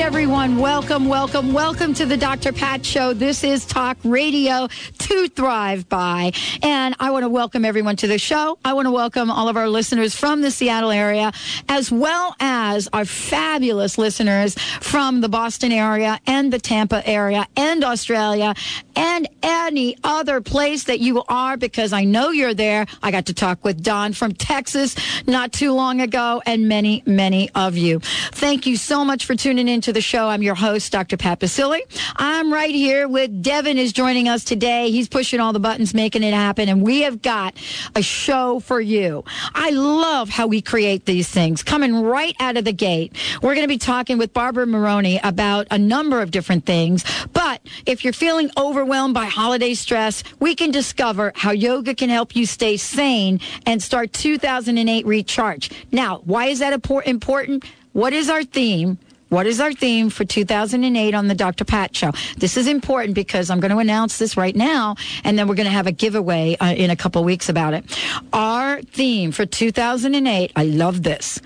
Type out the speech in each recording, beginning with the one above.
everyone. Welcome, welcome, welcome to the Dr. Pat Show. This is Talk Radio to Thrive By. And I want to welcome everyone to the show. I want to welcome all of our listeners from the Seattle area, as well as our fabulous listeners from the Boston area and the Tampa area and Australia and any other place that you are, because I know you're there. I got to talk with Don from Texas not too long ago and many, many of you. Thank you so much for tuning into the show. I'm your host, Dr. Pat Baccili. I'm right here with Devin is joining us today. He's pushing all the buttons, making it happen. And we have got a show for you. I love how we create these things coming right out of the gate. We're going to be talking with Barbara Maroney about a number of different things. But if you're feeling overwhelmed by holiday stress, we can discover how yoga can help you stay sane and start 2008 recharge. Now, why is that important? What is our theme? What is our theme for 2008 on the Dr. Pat Show? This is important because I'm going to announce this right now, and then we're going to have a giveaway uh, in a couple weeks about it. Our theme for 2008, I love this.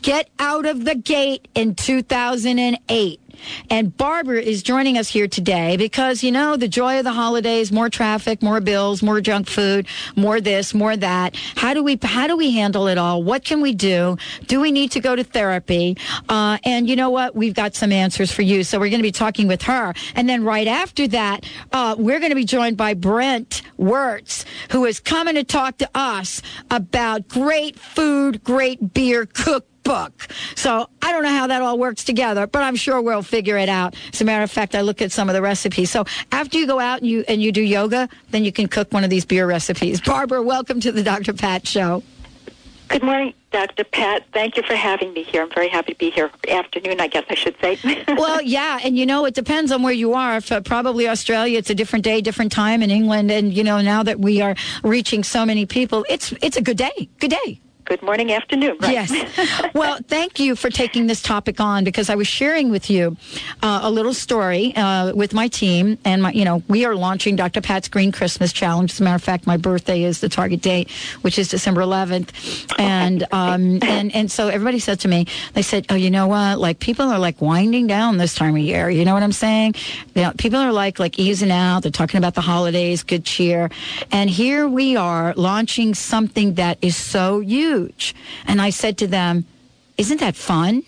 Get out of the gate in 2008. And Barbara is joining us here today because, you know, the joy of the holidays, more traffic, more bills, more junk food, more this, more that. How do we, how do we handle it all? What can we do? Do we need to go to therapy? Uh, and you know what? We've got some answers for you. So we're going to be talking with her. And then right after that, uh, we're going to be joined by Brent Wirtz, who is coming to talk to us about great food, great beer, cook book. So I don't know how that all works together, but I'm sure we'll figure it out. As a matter of fact, I look at some of the recipes. So after you go out and you and you do yoga, then you can cook one of these beer recipes. Barbara, welcome to the Dr. Pat Show. Good morning, Dr. Pat. Thank you for having me here. I'm very happy to be here. Afternoon, I guess I should say. well, yeah, and you know, it depends on where you are. If, uh, probably Australia, it's a different day, different time. In England, and you know, now that we are reaching so many people, it's it's a good day. Good day good morning, afternoon. Right? Yes. well, thank you for taking this topic on because I was sharing with you uh, a little story uh, with my team, and my, you know, we are launching Dr. Pat's Green Christmas Challenge. As a matter of fact, my birthday is the target date, which is December 11th, and um, and and so everybody said to me, they said, oh, you know what? Like people are like winding down this time of year. You know what I'm saying? You know, people are like like easing out. They're talking about the holidays, good cheer, and here we are launching something that is so huge huge. And I said to them, Isn't that fun?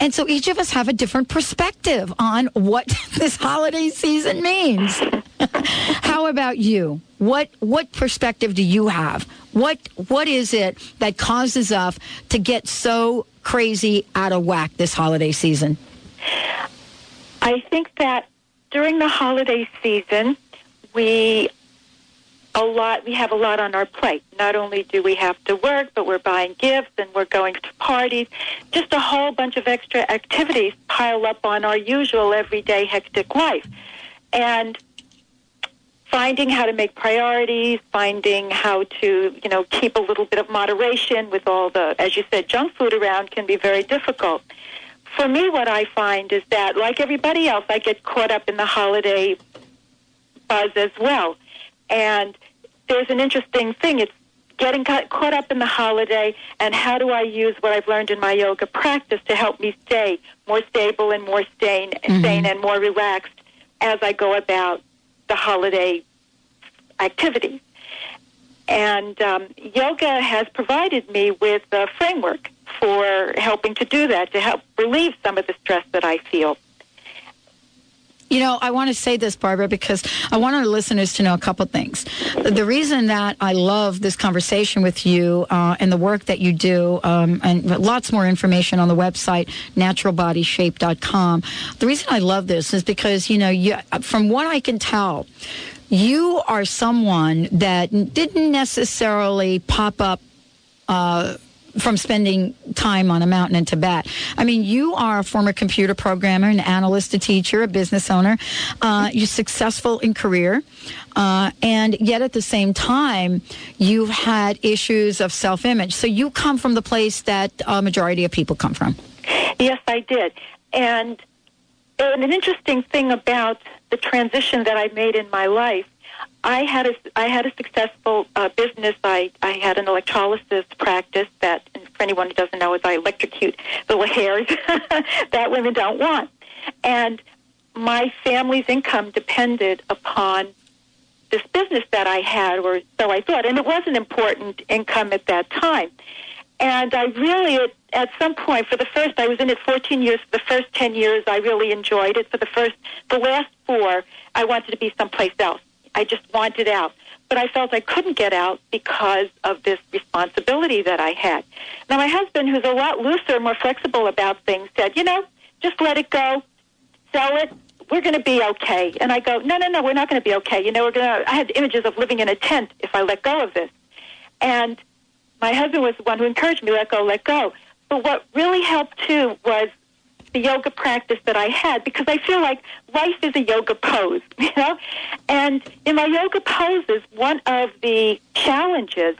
And so each of us have a different perspective on what this holiday season means. How about you? What what perspective do you have? What what is it that causes us to get so crazy out of whack this holiday season? I think that during the holiday season, we a lot we have a lot on our plate. Not only do we have to work but we're buying gifts and we're going to parties. Just a whole bunch of extra activities pile up on our usual everyday hectic life. And finding how to make priorities finding how to you know keep a little bit of moderation with all the as you said junk food around can be very difficult. For me what i find is that like everybody else i get caught up in the holiday buzz as well. And there's an interesting thing. It's getting caught up in the holiday and how do I use what I've learned in my yoga practice to help me stay more stable and more sane, mm-hmm. sane and more relaxed as I go about the holiday activities. And um, yoga has provided me with a framework for helping to do that, to help relieve some of the stress that I feel. You know, I want to say this, Barbara, because I want our listeners to know a couple things. The reason that I love this conversation with you uh, and the work that you do, um, and lots more information on the website, naturalbodyshape.com. The reason I love this is because, you know, you, from what I can tell, you are someone that didn't necessarily pop up uh, from spending time on a mountain in Tibet. I mean, you are a former computer programmer, an analyst, a teacher, a business owner. Uh, you're successful in career. Uh, and yet at the same time, you've had issues of self image. So you come from the place that a majority of people come from. Yes, I did. And, and an interesting thing about the transition that I made in my life I had a I had a successful uh, business. I I had an electrolysis practice that, for anyone who doesn't know, is I electrocute little hairs that women don't want, and my family's income depended upon this business that I had, or so I thought, and it was an important income at that time. And I really, at, at some point, for the first, I was in it 14 years. For the first 10 years, I really enjoyed it. For the first, the last four, I wanted to be someplace else. I just wanted out. But I felt I couldn't get out because of this responsibility that I had. Now, my husband, who's a lot looser, more flexible about things, said, you know, just let it go, sell it. We're going to be okay. And I go, no, no, no, we're not going to be okay. You know, we're going to. I had images of living in a tent if I let go of this. And my husband was the one who encouraged me, let go, let go. But what really helped too was the yoga practice that I had because I feel like life is a yoga pose, you know? And in my yoga poses, one of the challenges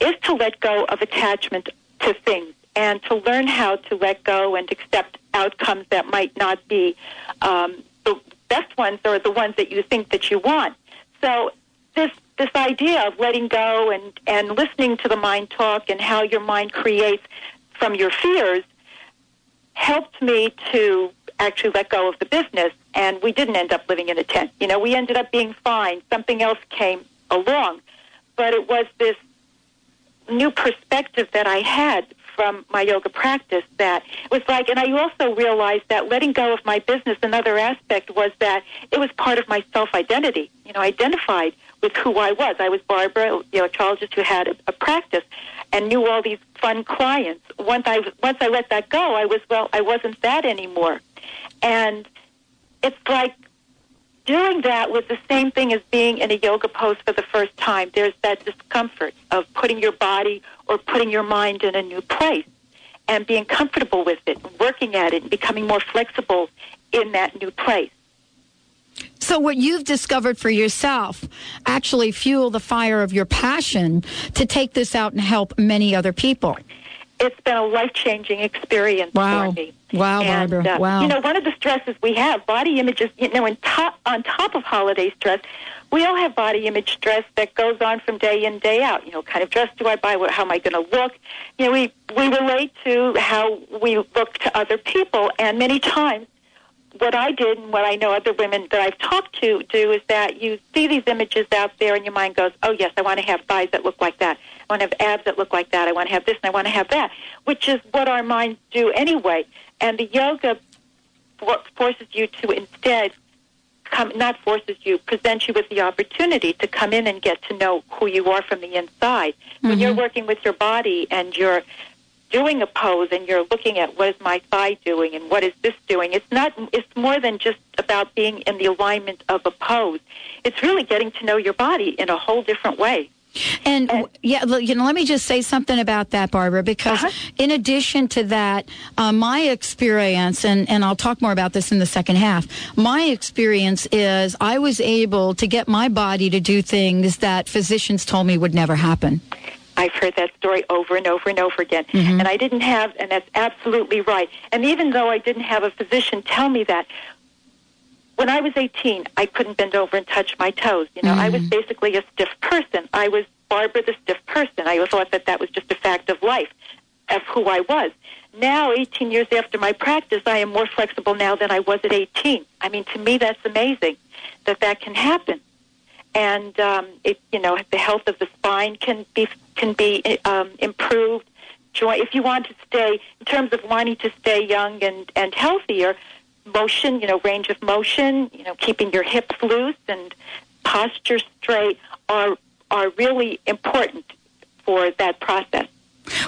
is to let go of attachment to things and to learn how to let go and accept outcomes that might not be um, the best ones or the ones that you think that you want. So this this idea of letting go and, and listening to the mind talk and how your mind creates from your fears helped me to actually let go of the business, and we didn't end up living in a tent. You know, we ended up being fine. Something else came along, but it was this new perspective that I had from my yoga practice that was like, and I also realized that letting go of my business, another aspect was that it was part of my self identity. You know, I identified with who I was. I was Barbara, you know, a electrologist who had a, a practice and knew all these fun clients. Once I once I let that go, I was well, I wasn't that anymore, and it's like doing that was the same thing as being in a yoga pose for the first time. There's that discomfort of putting your body or putting your mind in a new place and being comfortable with it, working at it, and becoming more flexible in that new place. So, what you've discovered for yourself actually fuel the fire of your passion to take this out and help many other people. It's been a life changing experience wow. for me. Wow, and, Barbara. Uh, wow. You know, one of the stresses we have, body images, you know, top, on top of holiday stress, we all have body image stress that goes on from day in, day out. You know, kind of dress do I buy? How am I going to look? You know, we, we relate to how we look to other people, and many times what I did and what I know other women that I've talked to do is that you see these images out there and your mind goes, oh, yes, I want to have thighs that look like that. I want to have abs that look like that. I want to have this and I want to have that, which is what our minds do anyway. And the yoga forces you to instead come, not forces you, presents you with the opportunity to come in and get to know who you are from the inside. Mm-hmm. When you're mm-hmm. working with your body and you're doing a pose and you're looking at what is my thigh doing and what is this doing it's not it's more than just about being in the alignment of a pose it's really getting to know your body in a whole different way and, and yeah, you know, let me just say something about that, Barbara, because uh-huh. in addition to that, uh, my experience, and, and I'll talk more about this in the second half, my experience is I was able to get my body to do things that physicians told me would never happen. I've heard that story over and over and over again. Mm-hmm. And I didn't have, and that's absolutely right. And even though I didn't have a physician tell me that, when I was 18, I couldn't bend over and touch my toes. You know, mm-hmm. I was mm-hmm. basically a stiff person. I was Barbara the stiff person. I thought that that was just a fact of life, of who I was. Now, 18 years after my practice, I am more flexible now than I was at 18. I mean, to me, that's amazing that that can happen and um, it, you know the health of the spine can be can be um, improved. Joy, if you want to stay in terms of wanting to stay young and and healthier, motion, you know, range of motion, you know, keeping your hips loose and posture straight are are really important for that process.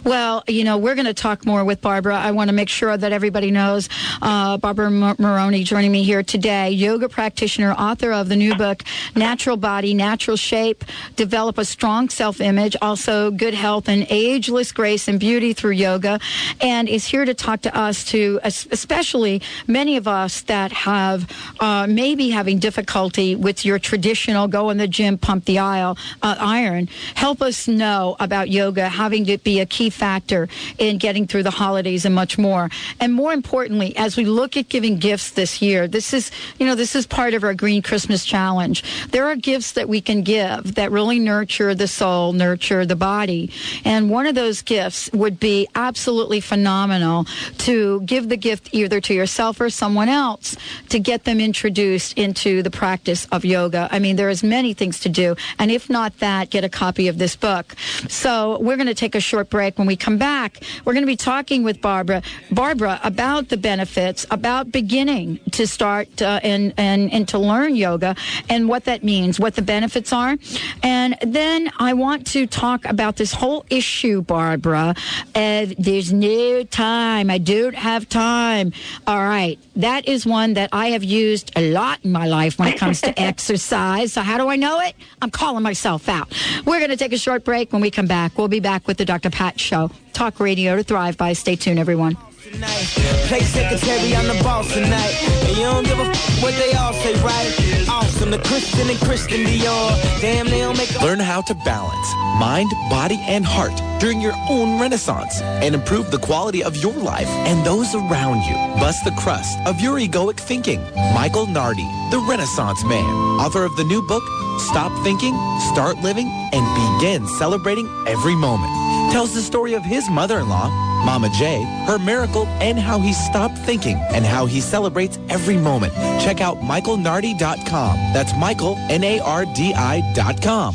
Well, you know, we're going to talk more with Barbara. I want to make sure that everybody knows uh, Barbara Maroney joining me here today, yoga practitioner, author of the new book, Natural Body, Natural Shape, Develop a Strong Self Image, also Good Health and Ageless Grace and Beauty through Yoga, and is here to talk to us, to especially many of us that have uh, maybe having difficulty with your traditional go in the gym, pump the aisle, uh, iron. Help us know about yoga having to be a key factor in getting through the holidays and much more. And more importantly, as we look at giving gifts this year, this is, you know, this is part of our Green Christmas Challenge. There are gifts that we can give that really nurture the soul, nurture the body. And one of those gifts would be absolutely phenomenal to give the gift either to yourself or someone else to get them introduced into the practice of yoga. I mean, there is many things to do. And if not that, get a copy of this book. So we're going to take a short break. When we come back, we're going to be talking with Barbara, Barbara about the benefits, about beginning to start uh, and, and, and to learn yoga and what that means, what the benefits are. And then I want to talk about this whole issue, Barbara. Uh, there's no time. I don't have time. All right. That is one that I have used a lot in my life when it comes to exercise. So how do I know it? I'm calling myself out. We're going to take a short break. When we come back, we'll be back with the Dr. Pat Show. Talk radio to thrive by. Stay tuned, everyone. Play secretary, I'm the boss tonight. And you don't give a f- what they all say, right? Awesome, the Christian and Christian Dior. Damn, they don't make Learn how to balance mind, body, and heart during your own renaissance and improve the quality of your life and those around you. Bust the crust of your egoic thinking. Michael Nardi, the Renaissance Man, author of the new book, Stop Thinking, Start Living, and Begin Celebrating Every Moment tells the story of his mother-in-law, Mama J, her miracle, and how he stopped thinking and how he celebrates every moment. Check out michaelnardi.com. That's Michael, N-A-R-D-I dot com.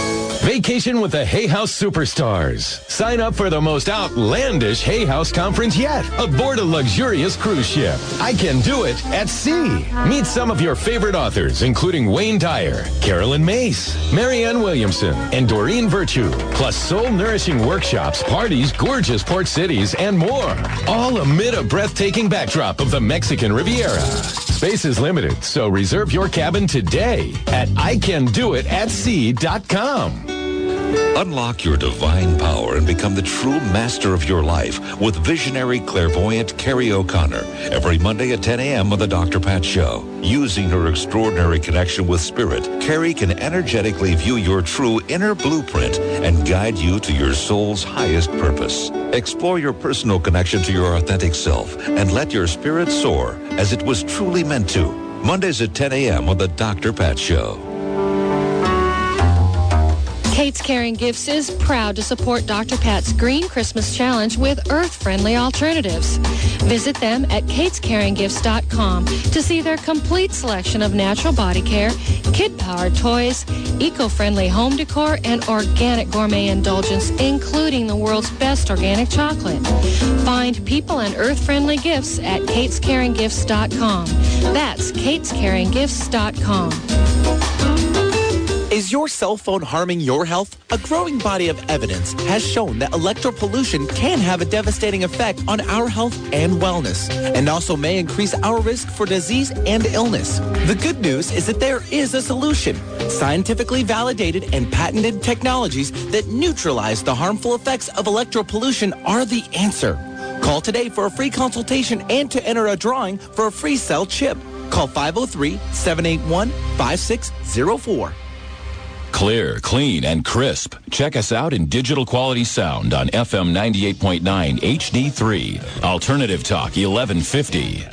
Vacation with the Hay House Superstars. Sign up for the most outlandish Hay House conference yet aboard a luxurious cruise ship. I can do it at sea. Meet some of your favorite authors, including Wayne Dyer, Caroline Myss, Marianne Williamson, and Doreen Virtue, plus soul-nourishing workshops, parties, gorgeous port cities, and more. All amid a breathtaking backdrop of the Mexican Riviera. Space is limited, so reserve your cabin today at icandoitatsea.com. Unlock your divine power and become the true master of your life with visionary clairvoyant Carrie O'Connor every Monday at 10 a.m. on the Dr. Pat Show. Using her extraordinary connection with spirit, Carrie can energetically view your true inner blueprint and guide you to your soul's highest purpose. Explore your personal connection to your authentic self and let your spirit soar as it was truly meant to. Mondays at 10 a.m. on the Dr. Pat Show. Kate's Caring Gifts is proud to support Dr. Pat's Green Christmas Challenge with earth-friendly alternatives. Visit them at katescaringgifts.com to see their complete selection of natural body care, kid-powered toys, eco-friendly home decor, and organic gourmet indulgence, including the world's best organic chocolate. Find people and earth-friendly gifts at katescaringgifts.com. That's katescaringgifts.com. Is your cell phone harming your health? A growing body of evidence has shown that electropollution can have a devastating effect on our health and wellness, and also may increase our risk for disease and illness. The good news is that there is a solution. Scientifically validated and patented technologies that neutralize the harmful effects of electropollution are the answer. Call today for a free consultation and to enter a drawing for a free cell chip. Call 503 781 5604. Clear, clean, and crisp. Check us out in digital quality sound on FM 98.9 HD3. Alternative Talk 1150.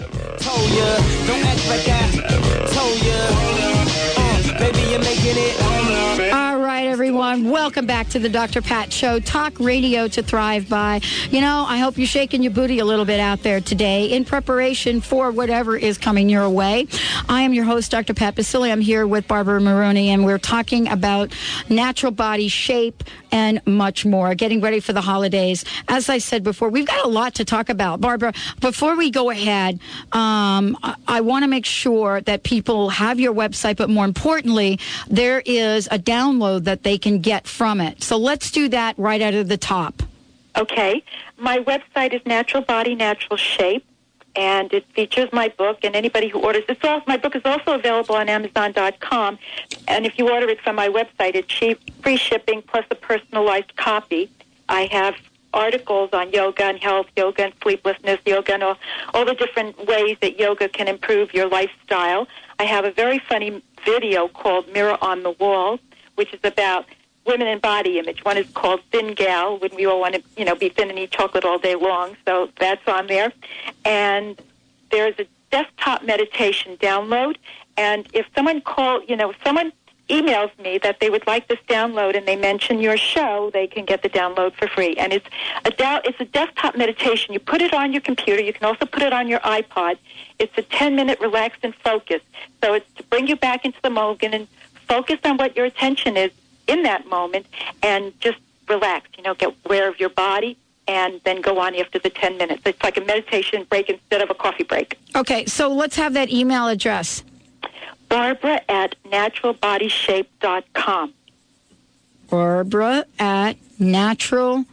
Everyone. Welcome back to the Dr. Pat Show. Talk radio to thrive by. You know, I hope you're shaking your booty a little bit out there today in preparation for whatever is coming your way. I am your host, Dr. Pat Baccili. I'm here with Barbara Maroney, and we're talking about natural body shape and much more. Getting ready for the holidays. As I said before, we've got a lot to talk about. Barbara, before we go ahead, um, I, I want to make sure that people have your website, but more importantly, there is a download that they can get from it. So let's do that right out of the top. Okay. My website is Natural Body, Natural Shape, and it features my book. And anybody who orders all, my book is also available on Amazon.com. And if you order it from my website, it's cheap, free shipping plus a personalized copy. I have articles on yoga and health, yoga and sleeplessness, yoga and all, all the different ways that yoga can improve your lifestyle. I have a very funny video called Mirror on the Wall, which is about women and body image. One is called Thin Gal, when we all want to, you know, be thin and eat chocolate all day long. So that's on there. And there's a desktop meditation download. And if someone call, you know, if someone emails me that they would like this download and they mention your show, they can get the download for free. And it's a down, it's a desktop meditation. You put it on your computer. You can also put it on your iPod. It's a 10 minute relax and focus. So it's to bring you back into the moment and focus on what your attention is in that moment and just relax, you know, get aware of your body and then go on after the 10 minutes. It's like a meditation break instead of a coffee break. Okay, so let's have that email address. Barbara at naturalbodyshape.com. Barbara at naturalbodyshape.com.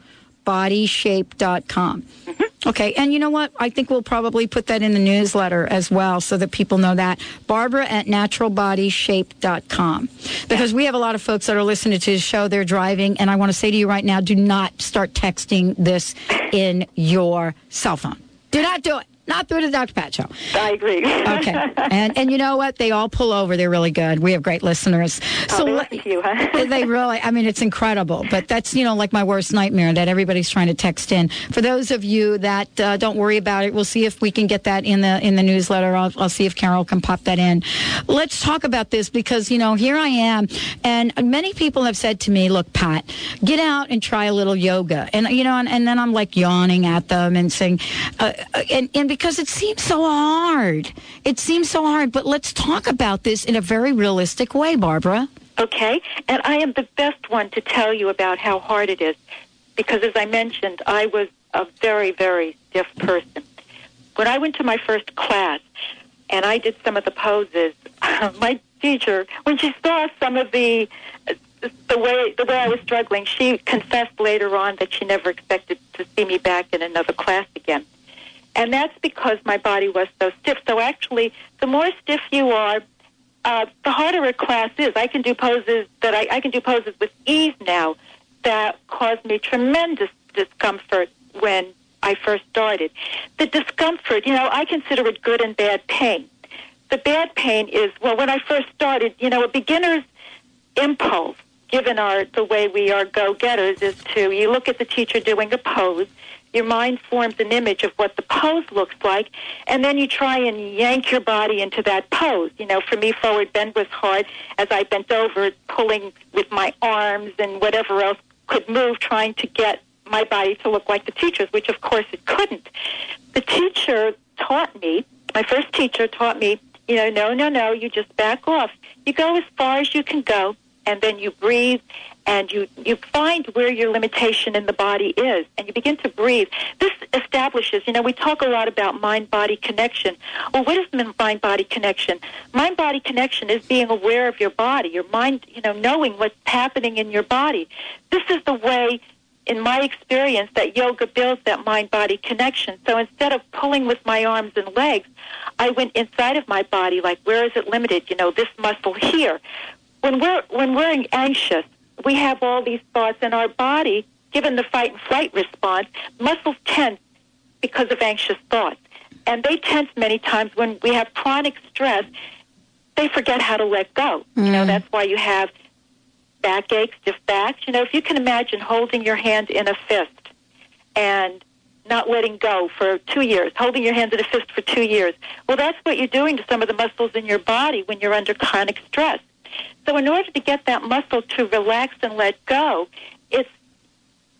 Mm-hmm. Okay, and you know what? I think we'll probably put that in the newsletter as well so that people know that. Barbara at naturalbodyshape.com. Because we have a lot of folks that are listening to the show, they're driving, and I want to say to you right now do not start texting this in your cell phone. Do not do it. Not through the Dr. Pat Show. I agree. okay. And and you know what? They all pull over. They're really good. We have great listeners. So oh, they you, huh? they really. I mean, it's incredible. But that's you know like my worst nightmare that everybody's trying to text in. For those of you that uh, don't worry about it, we'll see if we can get that in the in the newsletter. I'll, I'll see if Carol can pop that in. Let's talk about this because you know here I am, and many people have said to me, "Look, Pat, get out and try a little yoga." And you know, and, and then I'm like yawning at them and saying, uh, and and because it seems so hard. It seems so hard, but let's talk about this in a very realistic way, Barbara. Okay, and I am the best one to tell you about how hard it is because, as I mentioned, I was a very, very stiff person. When I went to my first class and I did some of the poses, my teacher, when she saw some of the the way the way I was struggling, she confessed later on that she never expected to see me back in another class again. And that's because my body was so stiff. So actually, the more stiff you are, uh, the harder a class is. I can do poses that I, I can do poses with ease now that caused me tremendous discomfort when I first started. The discomfort, you know, I consider it good and bad pain. The bad pain is, well, when I first started, you know, a beginner's impulse, given our the way we are go-getters, is to you look at the teacher doing a pose, your mind forms an image of what the pose looks like, and then you try and yank your body into that pose. You know, for me, forward bend was hard as I bent over, pulling with my arms and whatever else could move, trying to get my body to look like the teacher's, which of course it couldn't. The teacher taught me, my first teacher taught me, you know, no, no, no, you just back off. You go as far as you can go, and then you breathe and you, you find where your limitation in the body is and you begin to breathe. This establishes, you know, we talk a lot about mind body connection. Well, what is mind body connection? Mind body connection is being aware of your body, your mind, you know, knowing what's happening in your body. This is the way in my experience that yoga builds that mind body connection. So instead of pulling with my arms and legs, I went inside of my body like where is it limited? You know, this muscle here. When we're when we're anxious, we have all these thoughts in our body, given the fight and flight response, muscles tense because of anxious thoughts. And they tense many times when we have chronic stress, they forget how to let go. Mm. You know, mm. that's why you have backaches, stiff backs. You know, if you can imagine holding your hand in a fist and not letting go for two years, holding your hand in a fist for two years. Well, that's what you're doing to some of the muscles in your body when you're under chronic stress. So, in order to get that muscle to relax and let go, it's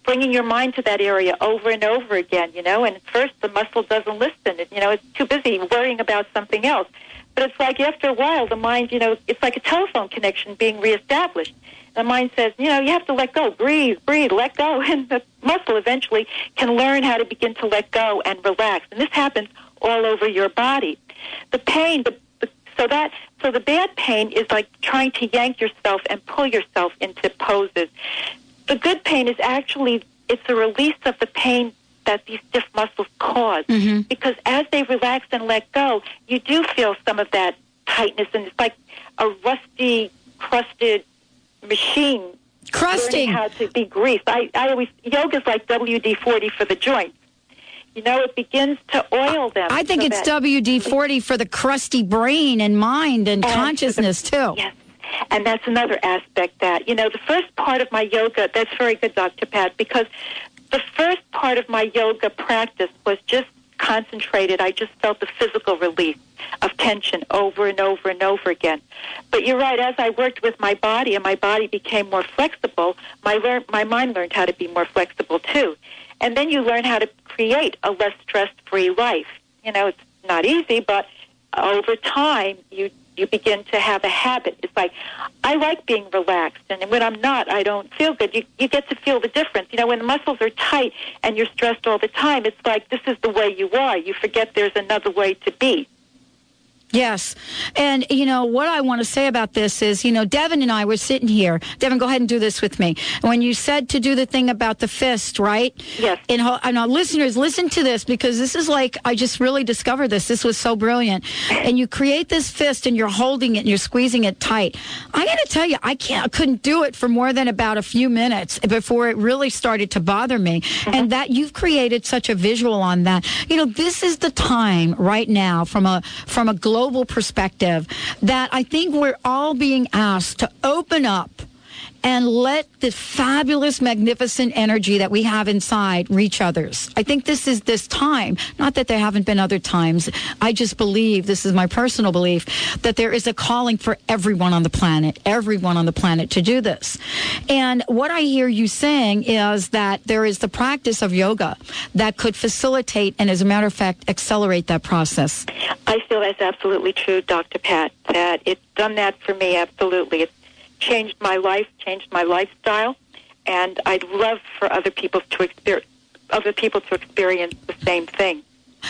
bringing your mind to that area over and over again, you know. And at first, the muscle doesn't listen. You know, it's too busy worrying about something else. But it's like after a while, the mind, you know, it's like a telephone connection being reestablished. The mind says, you know, you have to let go, breathe, breathe, let go, and the muscle eventually can learn how to begin to let go and relax. And this happens all over your body. The pain, the, the so that so the bad pain is like trying to yank yourself and pull yourself into poses. The good pain is actually it's a release of the pain that these stiff muscles cause. Mm-hmm. Because as they relax and let go, you do feel some of that tightness, and it's like a rusty, crusted machine. Crusting. learning how to be greased. I, I always yoga's like WD forty for the joints. You know, it begins to oil them. I think so it's WD 40 for the crusty brain and mind and, And for the- consciousness, too. Yes. And that's another aspect that, you know, the first part of my yoga, that's very good, Dr. Pat, because the first part of my yoga practice was just concentrated. I just felt the physical release of tension over and over and over again. But you're right, as I worked with my body and my body became more flexible, my, lear- my mind learned how to be more flexible too. And then you learn how to create a less stress-free life. You know, it's not easy, but over time you you begin to have a habit. It's like I like being relaxed, and when I'm not, I don't feel good. You you get to feel the difference. You know, when the muscles are tight and you're stressed all the time, it's like this is the way you are. You forget there's another way to be. Yes. And, you know, what I want to say about this is, you know, Devin and I were sitting here. Devin, go ahead and do this with me. When you said to do the thing about the fist, right? Yes. And, and our listeners, listen to this because this is like, I just really discovered this. This was so brilliant. And you create this fist and you're holding it and you're squeezing it tight. I got to tell you, I can't, I couldn't do it for more than about a few minutes before it really started to bother me. Mm-hmm. And that you've created such a visual on that. You know, this is the time right now from a, from a global perspective that I think we're all being asked to open up and let the fabulous, magnificent energy that we have inside reach others. I think this is this time. Not that there haven't been other times. I just believe, this is my personal belief, that there is a calling for everyone on the planet, everyone on the planet to do this. And what I hear you saying is that there is the practice of yoga that could facilitate and, as a matter of fact, accelerate that process. I feel that's absolutely true, Dr. Pat. That it's done that for me. Absolutely, it's changed my life, changed my lifestyle, and I'd love for other people to experience other people to experience the same thing.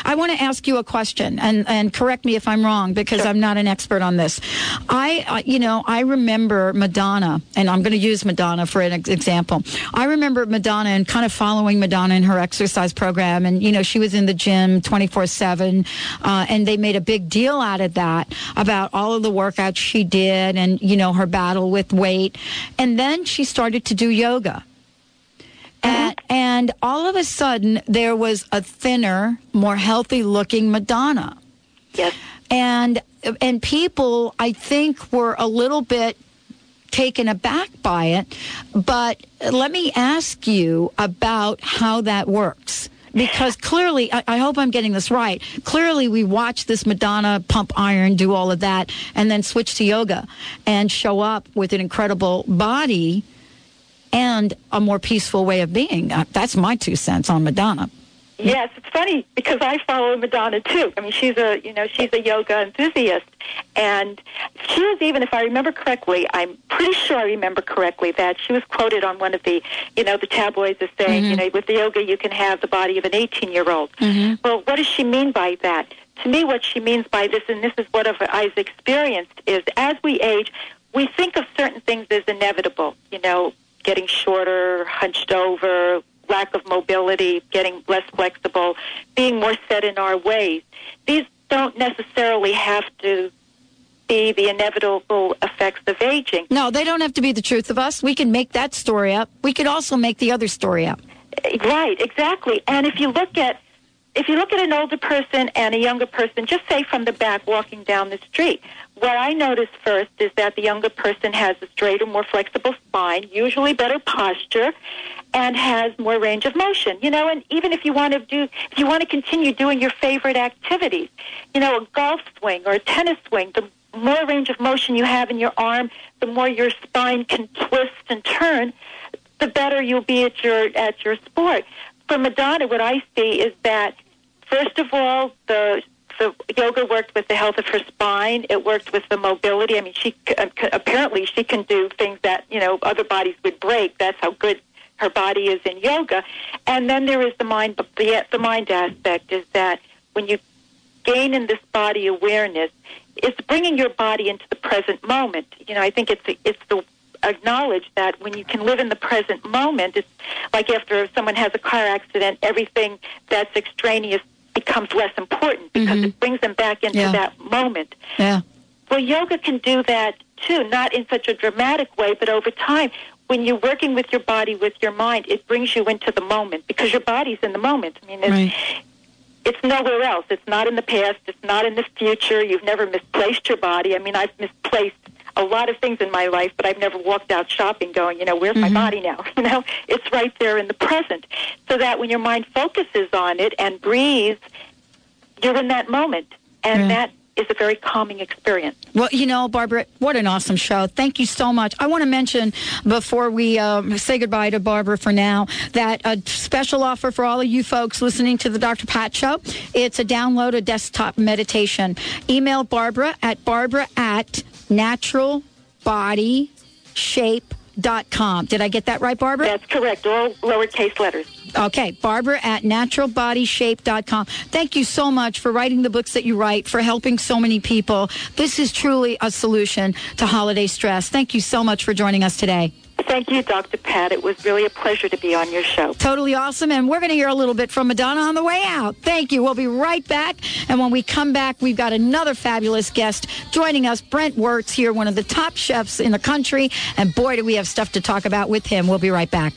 I want to ask you a question, and, and correct me if I'm wrong because I'm not an expert on this. I, uh, you know, I remember Madonna, and I'm going to use Madonna for an ex- example. I remember Madonna and kind of following Madonna in her exercise program, and you know, she was in the gym 24 seven, uh, and they made a big deal out of that about all of the workouts she did, and you know, her battle with weight, and then she started to do yoga. Mm-hmm. And, and all of a sudden, there was a thinner, more healthy looking Madonna. Yes. And, and people, I think, were a little bit taken aback by it. But let me ask you about how that works. Because clearly, I, I hope I'm getting this right. Clearly, we watch this Madonna pump iron, do all of that, and then switch to yoga and show up with an incredible body and a more peaceful way of being. Uh, that's my two cents on Madonna. Yes, it's funny because I follow Madonna too. I mean, she's a you know she's a yoga enthusiast, and she was even, if I remember correctly, I'm pretty sure I remember correctly that she was quoted on one of the you know the tabloids as saying, you know, with the yoga you can have the body of an 18 year old. Well, what does she mean by that? To me, what she means by this, and this is what I've experienced, is as we age, we think of certain things as inevitable. You know, getting shorter, hunched over, lack of mobility, getting less flexible, being more set in our ways. These don't necessarily have to be the inevitable effects of aging. No, they don't have to be the truth of us. We can make that story up. We could also make the other story up. Right, exactly. And if you look at if you look at an older person and a younger person, just say from the back walking down the street, what I notice first is that the younger person has a straighter, more flexible spine, usually better posture, and has more range of motion. You know, and even if you want to do, if you want to continue doing your favorite activities, you know, a golf swing or a tennis swing, the more range of motion you have in your arm, the more your spine can twist and turn, the better you'll be at your at your sport. For Madonna, what I see is that first of all, the the yoga worked with the health of her spine. It worked with the mobility. I mean, she uh, apparently she can do things that you know other bodies would break. That's how good her body is in yoga. And then there is the mind. The the mind aspect is that when you gain in this body awareness, it's bringing your body into the present moment. You know, I think it's it's the acknowledge that when you can live in the present moment, it's like after someone has a car accident, everything that's extraneous becomes less important because Mhm. it brings them back into Yeah. that moment. Yeah. Well, yoga can do that too, not in such a dramatic way, but over time. When you're working with your body, with your mind, it brings you into the moment because your body's in the moment. I mean, it's, Right. it's nowhere else. It's not in the past. It's not in the future. You've never misplaced your body. I mean, I've misplaced a lot of things in my life, but I've never walked out shopping going, you know, where's my body now? You know, it's right there in the present. So that when your mind focuses on it and breathes, you're in that moment. And that is a very calming experience. Well, you know, Barbara, what an awesome show. Thank you so much. I want to mention before we um, say goodbye to Barbara for now that a special offer for all of you folks listening to the Dr. Pat Show. It's a download a desktop meditation. Email Barbara at barbara at naturalbodyshape.com. Did I get that right, Barbara? That's correct. All lowercase letters. Okay, Barbara at naturalbodyshape.com. Thank you so much for writing the books that you write, for helping so many people. This is truly a solution to holiday stress. Thank you so much for joining us today. Thank you, Dr. Pat. It was really a pleasure to be on your show. Totally awesome. And we're going to hear a little bit from Madonna on the way out. Thank you. We'll be right back. And when we come back, we've got another fabulous guest joining us, Brent Wirtz here, one of the top chefs in the country. And boy, do we have stuff to talk about with him. We'll be right back.